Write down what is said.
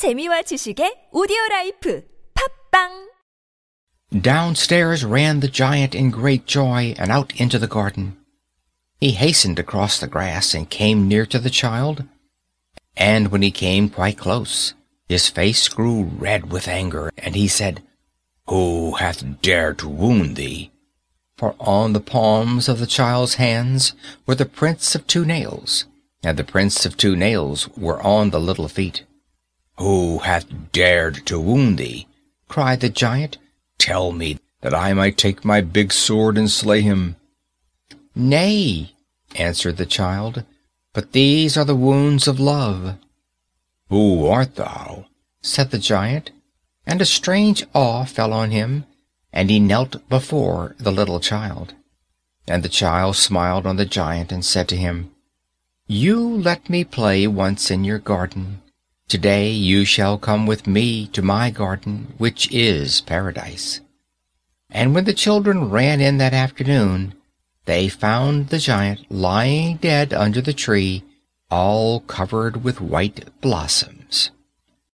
재미와 지식의 오디오 라이프 팟빵 Downstairs ran the giant in great joy and out into the garden. He hastened across the grass and came near to the child. And when he came quite close, his face grew red with anger, and he said, Who hath dared to wound thee? For on the palms of the child's hands were the prints of two nails, and the prints of two nails were on the little feet. Who hath dared to wound thee? cried the giant. Tell me, that I might take my big sword and slay him. Nay, answered the child, but these are the wounds of love. Who art thou? said the giant, and a strange awe fell on him, and he knelt before the little child. And the child smiled on the giant and said to him, You let me play once in your garden. Today you shall come with me to my garden, which is paradise. And when the children ran in that afternoon, they found the giant lying dead under the tree, all covered with white blossom.